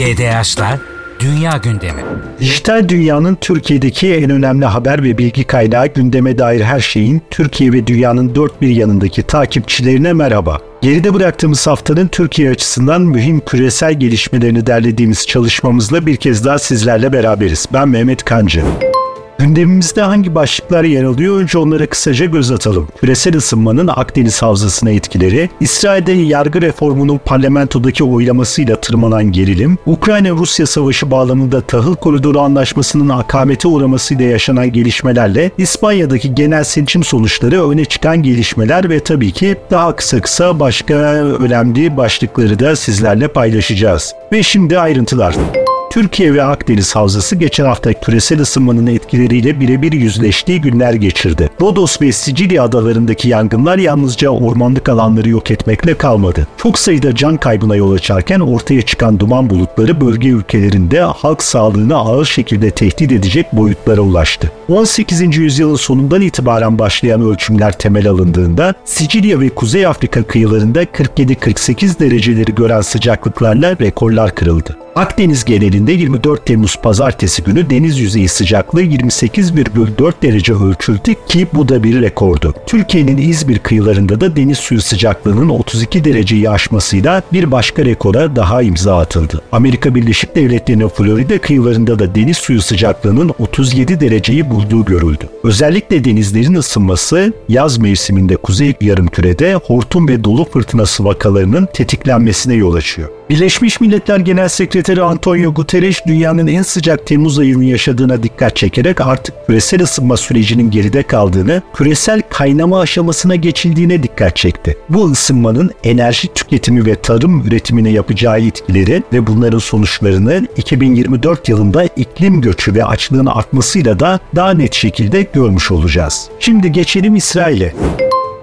GDH'la Dünya Gündemi. Dijital dünyanın Türkiye'deki en önemli haber ve bilgi kaynağı gündeme dair her şeyin Türkiye ve dünyanın dört bir yanındaki takipçilerine merhaba. Geride bıraktığımız haftanın Türkiye açısından mühim küresel gelişmelerini derlediğimiz çalışmamızla bir kez daha sizlerle beraberiz. Ben Mehmet Kancı. Gündemimizde hangi başlıklar yer alıyor? Önce onlara kısaca göz atalım. Küresel ısınmanın Akdeniz Havzası'na etkileri, İsrail'de yargı reformunun parlamentodaki oylamasıyla tırmanan gerilim, Ukrayna-Rusya savaşı bağlamında tahıl koridoru anlaşmasının akamete uğramasıyla yaşanan gelişmelerle İspanya'daki genel seçim sonuçları öne çıkan gelişmeler ve tabii ki daha kısa kısa başka önemli başlıkları da sizlerle paylaşacağız. Ve şimdi ayrıntılar. Türkiye ve Akdeniz Havzası geçen hafta küresel ısınmanın etkileriyle birebir yüzleştiği günler geçirdi. Rodos ve Sicilya adalarındaki yangınlar yalnızca ormanlık alanları yok etmekle kalmadı. Çok sayıda can kaybına yol açarken ortaya çıkan duman bulutları bölge ülkelerinde halk sağlığını ağır şekilde tehdit edecek boyutlara ulaştı. 18. yüzyılın sonundan itibaren başlayan ölçümler temel alındığında Sicilya ve Kuzey Afrika kıyılarında 47-48 dereceleri gören sıcaklıklarla rekorlar kırıldı. Akdeniz genelinde 24 Temmuz pazartesi günü deniz yüzeyi sıcaklığı 28,4 derece ölçüldü ki bu da bir rekordu. Türkiye'nin İzmir kıyılarında da deniz suyu sıcaklığının 32 dereceyi aşmasıyla bir başka rekora daha imza atıldı. Amerika Birleşik Devletleri'nin Florida kıyılarında da deniz suyu sıcaklığının 37 dereceyi bulduğu görüldü. Özellikle denizlerin ısınması yaz mevsiminde kuzey yarımkürede hortum ve dolu fırtınası vakalarının tetiklenmesine yol açıyor. Birleşmiş Milletler Genel Sekreteri Antonio Guterres dünyanın en sıcak Temmuz ayını yaşadığına dikkat çekerek artık küresel ısınma sürecinin geride kaldığını, küresel kaynama aşamasına geçildiğine dikkat çekti. Bu ısınmanın enerji tüketimi ve tarım üretimine yapacağı etkileri ve bunların sonuçlarını 2024 yılında iklim göçü ve açlığın artmasıyla da daha net şekilde görmüş olacağız. Şimdi geçelim İsrail'e.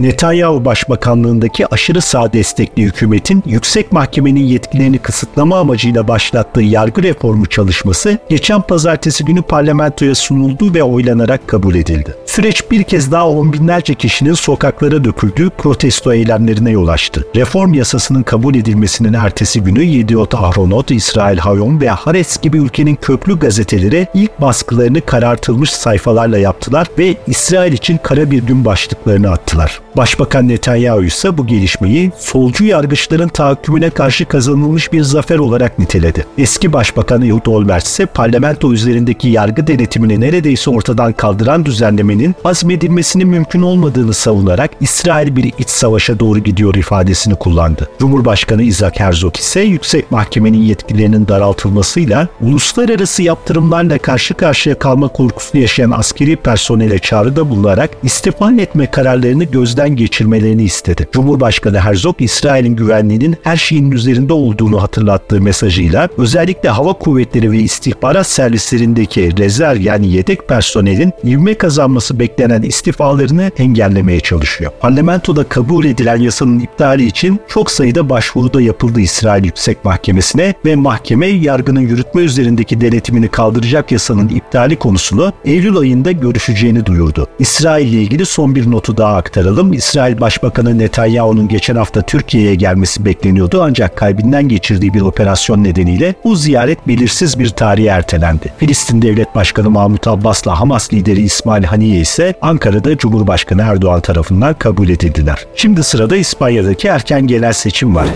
Netanyahu Başbakanlığındaki aşırı sağ destekli hükümetin yüksek mahkemenin yetkilerini kısıtlama amacıyla başlattığı yargı reformu çalışması geçen pazartesi günü parlamentoya sunuldu ve oylanarak kabul edildi. Süreç bir kez daha on binlerce kişinin sokaklara döküldüğü protesto eylemlerine yol açtı. Reform yasasının kabul edilmesinin ertesi günü Yediot Ahronot, İsrail Hayom ve Haaretz gibi ülkenin köklü gazeteleri ilk baskılarını karartılmış sayfalarla yaptılar ve İsrail için kara bir gün başlıklarını attılar. Başbakan Netanyahu ise bu gelişmeyi solcu yargıçların tahakkümüne karşı kazanılmış bir zafer olarak niteledi. Eski Başbakan Ehud Olmert ise parlamento üzerindeki yargı denetimini neredeyse ortadan kaldıran düzenlemenin azmedilmesinin mümkün olmadığını savunarak İsrail bir iç savaşa doğru gidiyor ifadesini kullandı. Cumhurbaşkanı Isaac Herzog ise yüksek mahkemenin yetkilerinin daraltılmasıyla uluslararası yaptırımlarla karşı karşıya kalma korkusu yaşayan askeri personele çağrıda bulunarak istifa etme kararlarını gözden gözden geçirmelerini istedi. Cumhurbaşkanı Herzog, İsrail'in güvenliğinin her şeyin üzerinde olduğunu hatırlattığı mesajıyla özellikle hava kuvvetleri ve istihbarat servislerindeki rezerv yani yedek personelin ivme kazanması beklenen istifalarını engellemeye çalışıyor. Parlamentoda kabul edilen yasanın iptali için çok sayıda başvuruda yapıldı İsrail Yüksek Mahkemesi'ne ve mahkeme yargının yürütme üzerindeki denetimini kaldıracak yasanın iptali konusunu Eylül ayında görüşeceğini duyurdu. İsrail ile ilgili son bir notu daha aktaralım. İsrail Başbakanı Netanyahu'nun geçen hafta Türkiye'ye gelmesi bekleniyordu ancak kalbinden geçirdiği bir operasyon nedeniyle bu ziyaret belirsiz bir tarihe ertelendi. Filistin Devlet Başkanı Mahmut Abbas'la Hamas lideri İsmail Haniye ise Ankara'da Cumhurbaşkanı Erdoğan tarafından kabul edildiler. Şimdi sırada İspanya'daki erken genel seçim var.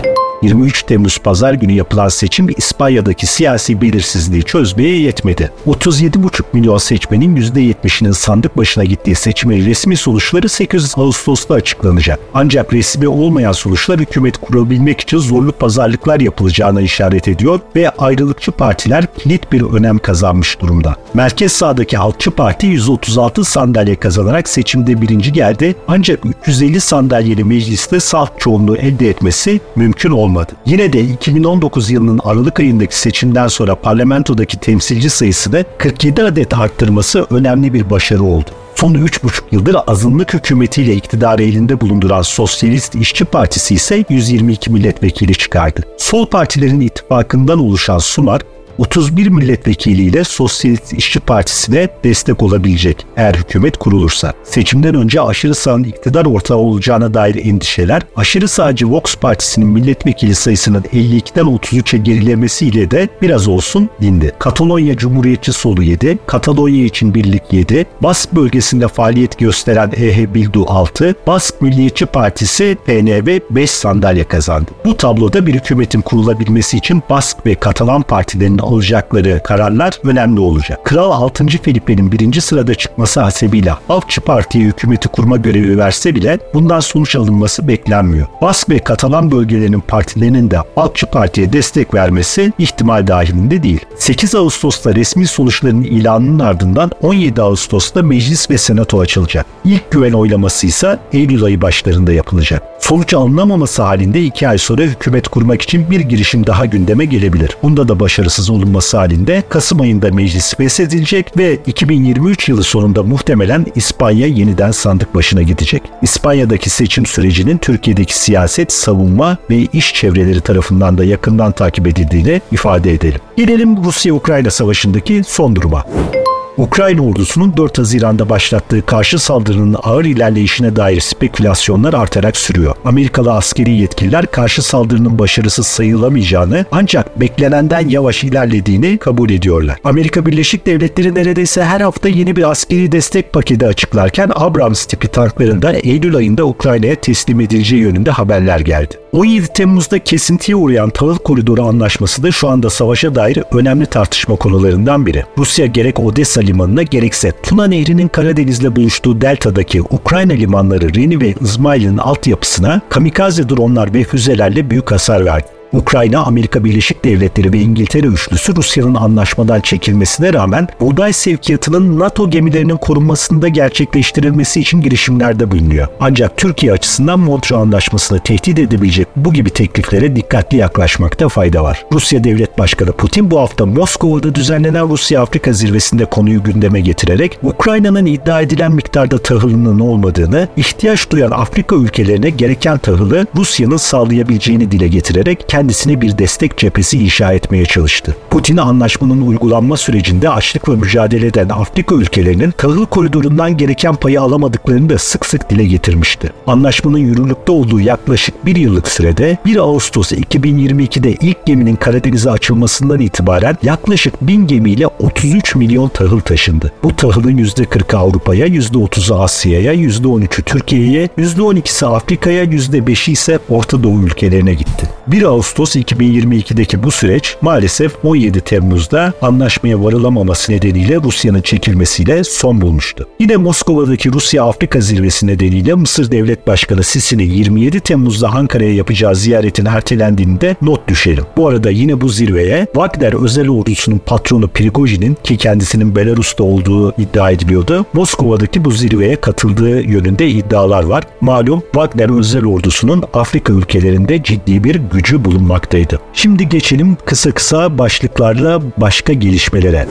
23 Temmuz pazar günü yapılan seçim İspanya'daki siyasi belirsizliği çözmeye yetmedi. 37,5 milyon seçmenin %70'inin sandık başına gittiği seçimin resmi sonuçları 8 Ağustos'ta açıklanacak. Ancak resmi olmayan sonuçlar hükümet kurabilmek için zorlu pazarlıklar yapılacağına işaret ediyor ve ayrılıkçı partiler kilit bir önem kazanmış durumda. Merkez sağdaki Halkçı Parti 136 sandalye kazanarak seçimde birinci geldi ancak 350 sandalyeli mecliste salt çoğunluğu elde etmesi mümkün olmadı. Yine de 2019 yılının Aralık ayındaki seçimden sonra parlamentodaki temsilci sayısını 47 adet arttırması önemli bir başarı oldu. Son 3,5 yıldır azınlık hükümetiyle iktidarı elinde bulunduran Sosyalist İşçi Partisi ise 122 milletvekili çıkardı. Sol partilerin ittifakından oluşan SUMAR 31 milletvekiliyle Sosyalist İşçi Partisi'ne destek olabilecek eğer hükümet kurulursa. Seçimden önce aşırı sağın iktidar ortağı olacağına dair endişeler, aşırı sağcı Vox Partisi'nin milletvekili sayısının 52'den 33'e gerilemesiyle de biraz olsun dindi. Katalonya Cumhuriyetçi Solu 7, Katalonya için Birlik 7, Bask bölgesinde faaliyet gösteren EH Bildu 6, Bask Milliyetçi Partisi PNV 5 sandalye kazandı. Bu tabloda bir hükümetin kurulabilmesi için Bask ve Katalan partilerinin alacakları kararlar önemli olacak. Kral 6. Felipe'nin birinci sırada çıkması hasebiyle Halkçı Parti'ye hükümeti kurma görevi verse bile bundan sonuç alınması beklenmiyor. Bask ve Katalan bölgelerinin partilerinin de Halkçı Parti'ye destek vermesi ihtimal dahilinde değil. 8 Ağustos'ta resmi sonuçların ilanının ardından 17 Ağustos'ta meclis ve senato açılacak. İlk güven oylaması ise Eylül ayı başlarında yapılacak. Sonuç alınamaması halinde 2 ay sonra hükümet kurmak için bir girişim daha gündeme gelebilir. Bunda da başarısız olunması halinde Kasım ayında meclis feshedilecek ve 2023 yılı sonunda muhtemelen İspanya yeniden sandık başına gidecek. İspanya'daki seçim sürecinin Türkiye'deki siyaset, savunma ve iş çevreleri tarafından da yakından takip edildiğini ifade edelim. Gelelim Rusya-Ukrayna savaşındaki son duruma. Ukrayna ordusunun 4 Haziran'da başlattığı karşı saldırının ağır ilerleyişine dair spekülasyonlar artarak sürüyor. Amerikalı askeri yetkililer karşı saldırının başarısız sayılamayacağını ancak beklenenden yavaş ilerlediğini kabul ediyorlar. Amerika Birleşik Devletleri neredeyse her hafta yeni bir askeri destek paketi açıklarken Abrams tipi tankların da Eylül ayında Ukrayna'ya teslim edileceği yönünde haberler geldi. 17 Temmuz'da kesintiye uğrayan tahıl koridoru anlaşması da şu anda savaşa dair önemli tartışma konularından biri. Rusya gerek Odessa limanına gerekse Tuna Nehri'nin Karadeniz'le buluştuğu deltadaki Ukrayna limanları Reni ve İzmail'in altyapısına kamikaze dronlar ve füzelerle büyük hasar verdi. Ukrayna, Amerika Birleşik Devletleri ve İngiltere üçlüsü Rusya'nın anlaşmadan çekilmesine rağmen buğday sevkiyatının NATO gemilerinin korunmasında gerçekleştirilmesi için girişimlerde bulunuyor. Ancak Türkiye açısından Montreux Anlaşması'nı tehdit edebilecek bu gibi tekliflere dikkatli yaklaşmakta fayda var. Rusya Devlet Başkanı Putin bu hafta Moskova'da düzenlenen Rusya-Afrika zirvesinde konuyu gündeme getirerek Ukrayna'nın iddia edilen miktarda tahılının olmadığını, ihtiyaç duyan Afrika ülkelerine gereken tahılı Rusya'nın sağlayabileceğini dile getirerek kendisine bir destek cephesi inşa etmeye çalıştı. Putin anlaşmanın uygulanma sürecinde açlıkla mücadele eden Afrika ülkelerinin tahıl koridorundan gereken payı alamadıklarını da sık sık dile getirmişti. Anlaşmanın yürürlükte olduğu yaklaşık bir yıllık sürede 1 Ağustos 2022'de ilk geminin Karadeniz'e açılmasından itibaren yaklaşık 1000 gemiyle 33 milyon tahıl taşındı. Bu tahılın %40'ı Avrupa'ya, %30'u Asya'ya, %13'ü Türkiye'ye, %12'si Afrika'ya, %5'i ise Orta Doğu ülkelerine gitti. 1 Ağustos 2022'deki bu süreç maalesef 17 Temmuz'da anlaşmaya varılamaması nedeniyle Rusya'nın çekilmesiyle son bulmuştu. Yine Moskova'daki Rusya-Afrika zirvesi nedeniyle Mısır Devlet Başkanı Sisi'nin 27 Temmuz'da Ankara'ya yapacağı ziyaretin ertelendiğini de not düşelim. Bu arada yine bu zirveye Wagner özel ordusunun patronu Prigojin'in ki kendisinin Belarus'ta olduğu iddia ediliyordu. Moskova'daki bu zirveye katıldığı yönünde iddialar var. Malum Wagner özel ordusunun Afrika ülkelerinde ciddi bir gücü bulunmaktaydı. Şimdi geçelim kısa kısa başlıklarla başka gelişmelere.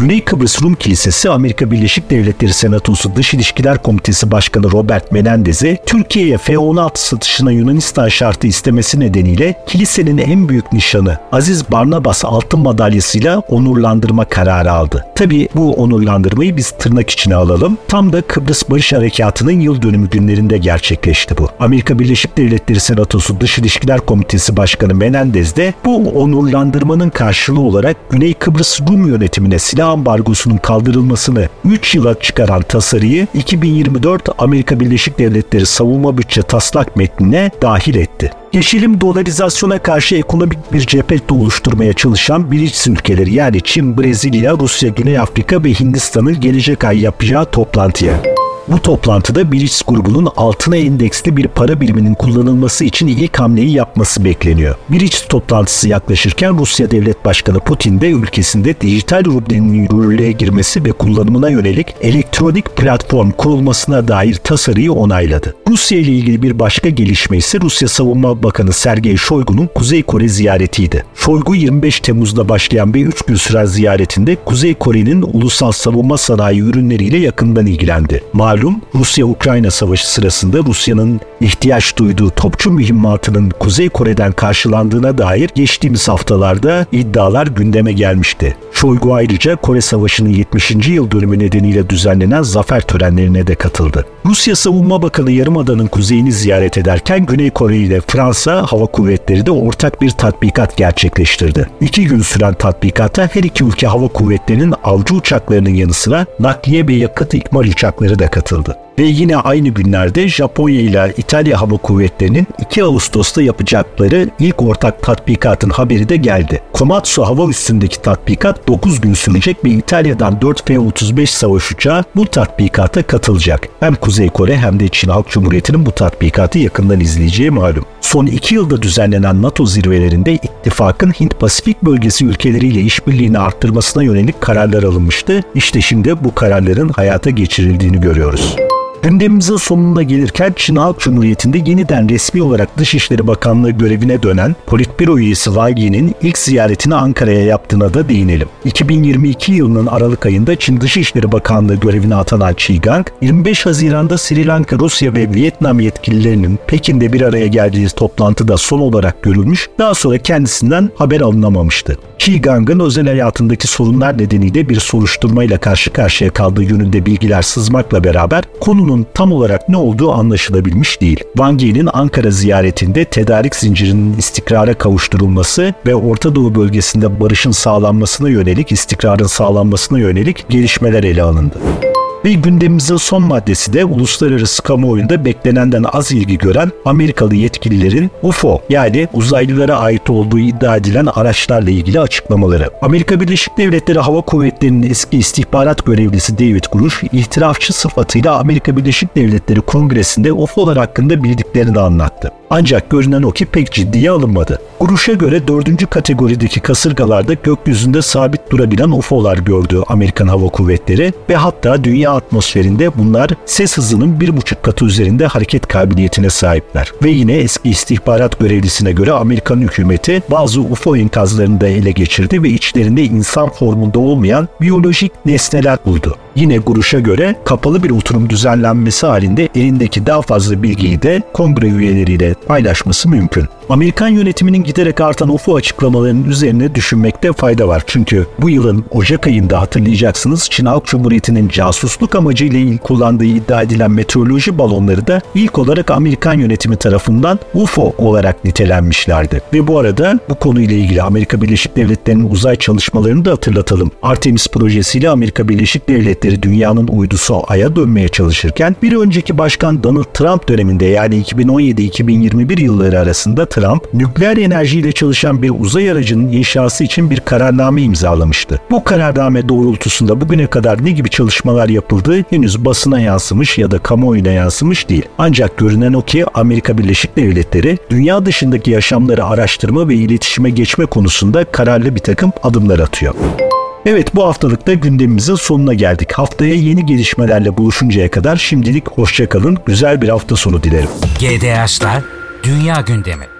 Güney Kıbrıs Rum Kilisesi Amerika Birleşik Devletleri Senatosu Dış İlişkiler Komitesi Başkanı Robert Menendez'e Türkiye'ye F-16 satışına Yunanistan şartı istemesi nedeniyle kilisenin en büyük nişanı Aziz Barnabas altın madalyasıyla onurlandırma kararı aldı. Tabi bu onurlandırmayı biz tırnak içine alalım. Tam da Kıbrıs Barış Harekatı'nın yıl dönümü günlerinde gerçekleşti bu. Amerika Birleşik Devletleri Senatosu Dış İlişkiler Komitesi Başkanı Menendez de bu onurlandırmanın karşılığı olarak Güney Kıbrıs Rum yönetimine silah ambargosunun kaldırılmasını 3 yıla çıkaran tasarıyı 2024 Amerika Birleşik Devletleri savunma bütçe taslak metnine dahil etti. Yeşilim dolarizasyona karşı ekonomik bir cephe oluşturmaya çalışan BRICS ülkeleri yani Çin, Brezilya, Rusya, Güney Afrika ve Hindistan'ın gelecek ay yapacağı toplantıya. Bu toplantıda BRICS grubunun altına endeksli bir para biriminin kullanılması için ilk hamleyi yapması bekleniyor. BRICS toplantısı yaklaşırken Rusya Devlet Başkanı Putin de ülkesinde dijital rublenin yürürlüğe girmesi ve kullanımına yönelik elektronik platform kurulmasına dair tasarıyı onayladı. Rusya ile ilgili bir başka gelişme ise Rusya Savunma Bakanı Sergey Shoigu'nun Kuzey Kore ziyaretiydi. Shoigu 25 Temmuz'da başlayan bir 3 gün süren ziyaretinde Kuzey Kore'nin ulusal savunma sanayi ürünleriyle yakından ilgilendi. Malum Malum Rusya-Ukrayna savaşı sırasında Rusya'nın ihtiyaç duyduğu topçu mühimmatının Kuzey Kore'den karşılandığına dair geçtiğimiz haftalarda iddialar gündeme gelmişti. Shoigu ayrıca Kore Savaşı'nın 70. yıl dönümü nedeniyle düzenlenen zafer törenlerine de katıldı. Rusya Savunma Bakanı Yarımada'nın kuzeyini ziyaret ederken Güney Kore ile Fransa Hava Kuvvetleri de ortak bir tatbikat gerçekleştirdi. İki gün süren tatbikata her iki ülke hava kuvvetlerinin avcı uçaklarının yanı sıra nakliye ve yakıt ikmal uçakları da katıldı katıldı. Ve yine aynı günlerde Japonya ile İtalya Hava Kuvvetleri'nin 2 Ağustos'ta yapacakları ilk ortak tatbikatın haberi de geldi. Komatsu hava üstündeki tatbikat 9 gün sürecek ve İtalya'dan 4 F-35 savaş uçağı bu tatbikata katılacak. Hem Kuzey Kore hem de Çin Halk Cumhuriyeti'nin bu tatbikatı yakından izleyeceği malum. Son 2 yılda düzenlenen NATO zirvelerinde ittifakın Hint-Pasifik bölgesi ülkeleriyle işbirliğini arttırmasına yönelik kararlar alınmıştı. İşte şimdi bu kararların hayata geçirildiğini görüyoruz. Gündemimizin sonunda gelirken Çin Halk Cumhuriyeti'nde yeniden resmi olarak Dışişleri Bakanlığı görevine dönen Politbüro üyesi Wang Yi'nin ilk ziyaretini Ankara'ya yaptığına da değinelim. 2022 yılının Aralık ayında Çin Dışişleri Bakanlığı görevine atanan Qi Gang, 25 Haziran'da Sri Lanka, Rusya ve Vietnam yetkililerinin Pekin'de bir araya geldiği toplantıda son olarak görülmüş, daha sonra kendisinden haber alınamamıştı. Qi Gang'ın özel hayatındaki sorunlar nedeniyle bir soruşturmayla karşı karşıya kaldığı yönünde bilgiler sızmakla beraber konunun tam olarak ne olduğu anlaşılabilmiş değil. Wang Yi'nin Ankara ziyaretinde tedarik zincirinin istikrara kavuşturulması ve Orta Doğu bölgesinde barışın sağlanmasına yönelik, istikrarın sağlanmasına yönelik gelişmeler ele alındı. Ve gündemimizin son maddesi de uluslararası kamuoyunda beklenenden az ilgi gören Amerikalı yetkililerin UFO yani uzaylılara ait olduğu iddia edilen araçlarla ilgili açıklamaları. Amerika Birleşik Devletleri Hava Kuvvetleri'nin eski istihbarat görevlisi David Grush, itirafçı sıfatıyla Amerika Birleşik Devletleri Kongresi'nde UFO'lar hakkında bildiklerini de anlattı. Ancak görünen o ki pek ciddiye alınmadı. Guruş'a göre dördüncü kategorideki kasırgalarda gökyüzünde sabit durabilen UFO'lar gördü Amerikan Hava Kuvvetleri ve hatta dünya atmosferinde bunlar ses hızının bir buçuk katı üzerinde hareket kabiliyetine sahipler. Ve yine eski istihbarat görevlisine göre Amerikan hükümeti bazı UFO enkazlarını da ele geçirdi ve içlerinde insan formunda olmayan biyolojik nesneler buldu. Yine Guruş'a göre kapalı bir oturum düzenlenmesi halinde elindeki daha fazla bilgiyi de kongre üyeleriyle paylaşması mümkün. Amerikan yönetiminin giderek artan UFO açıklamalarının üzerine düşünmekte fayda var. Çünkü bu yılın Ocak ayında hatırlayacaksınız Çin Halk Cumhuriyeti'nin casusluk amacıyla ilk kullandığı iddia edilen meteoroloji balonları da ilk olarak Amerikan yönetimi tarafından UFO olarak nitelenmişlerdi. Ve bu arada bu konuyla ilgili Amerika Birleşik Devletleri'nin uzay çalışmalarını da hatırlatalım. Artemis projesiyle Amerika Birleşik Devletleri dünyanın uydusu Ay'a dönmeye çalışırken bir önceki başkan Donald Trump döneminde yani 2017-2021 yılları arasında Trump, nükleer enerjiyle çalışan bir uzay aracının inşası için bir kararname imzalamıştı. Bu kararname doğrultusunda bugüne kadar ne gibi çalışmalar yapıldığı henüz basına yansımış ya da kamuoyuna yansımış değil. Ancak görünen o ki Amerika Birleşik Devletleri dünya dışındaki yaşamları araştırma ve iletişime geçme konusunda kararlı bir takım adımlar atıyor. Evet bu haftalıkta gündemimizin sonuna geldik. Haftaya yeni gelişmelerle buluşuncaya kadar şimdilik hoşçakalın. Güzel bir hafta sonu dilerim. GDH'lar Dünya Gündemi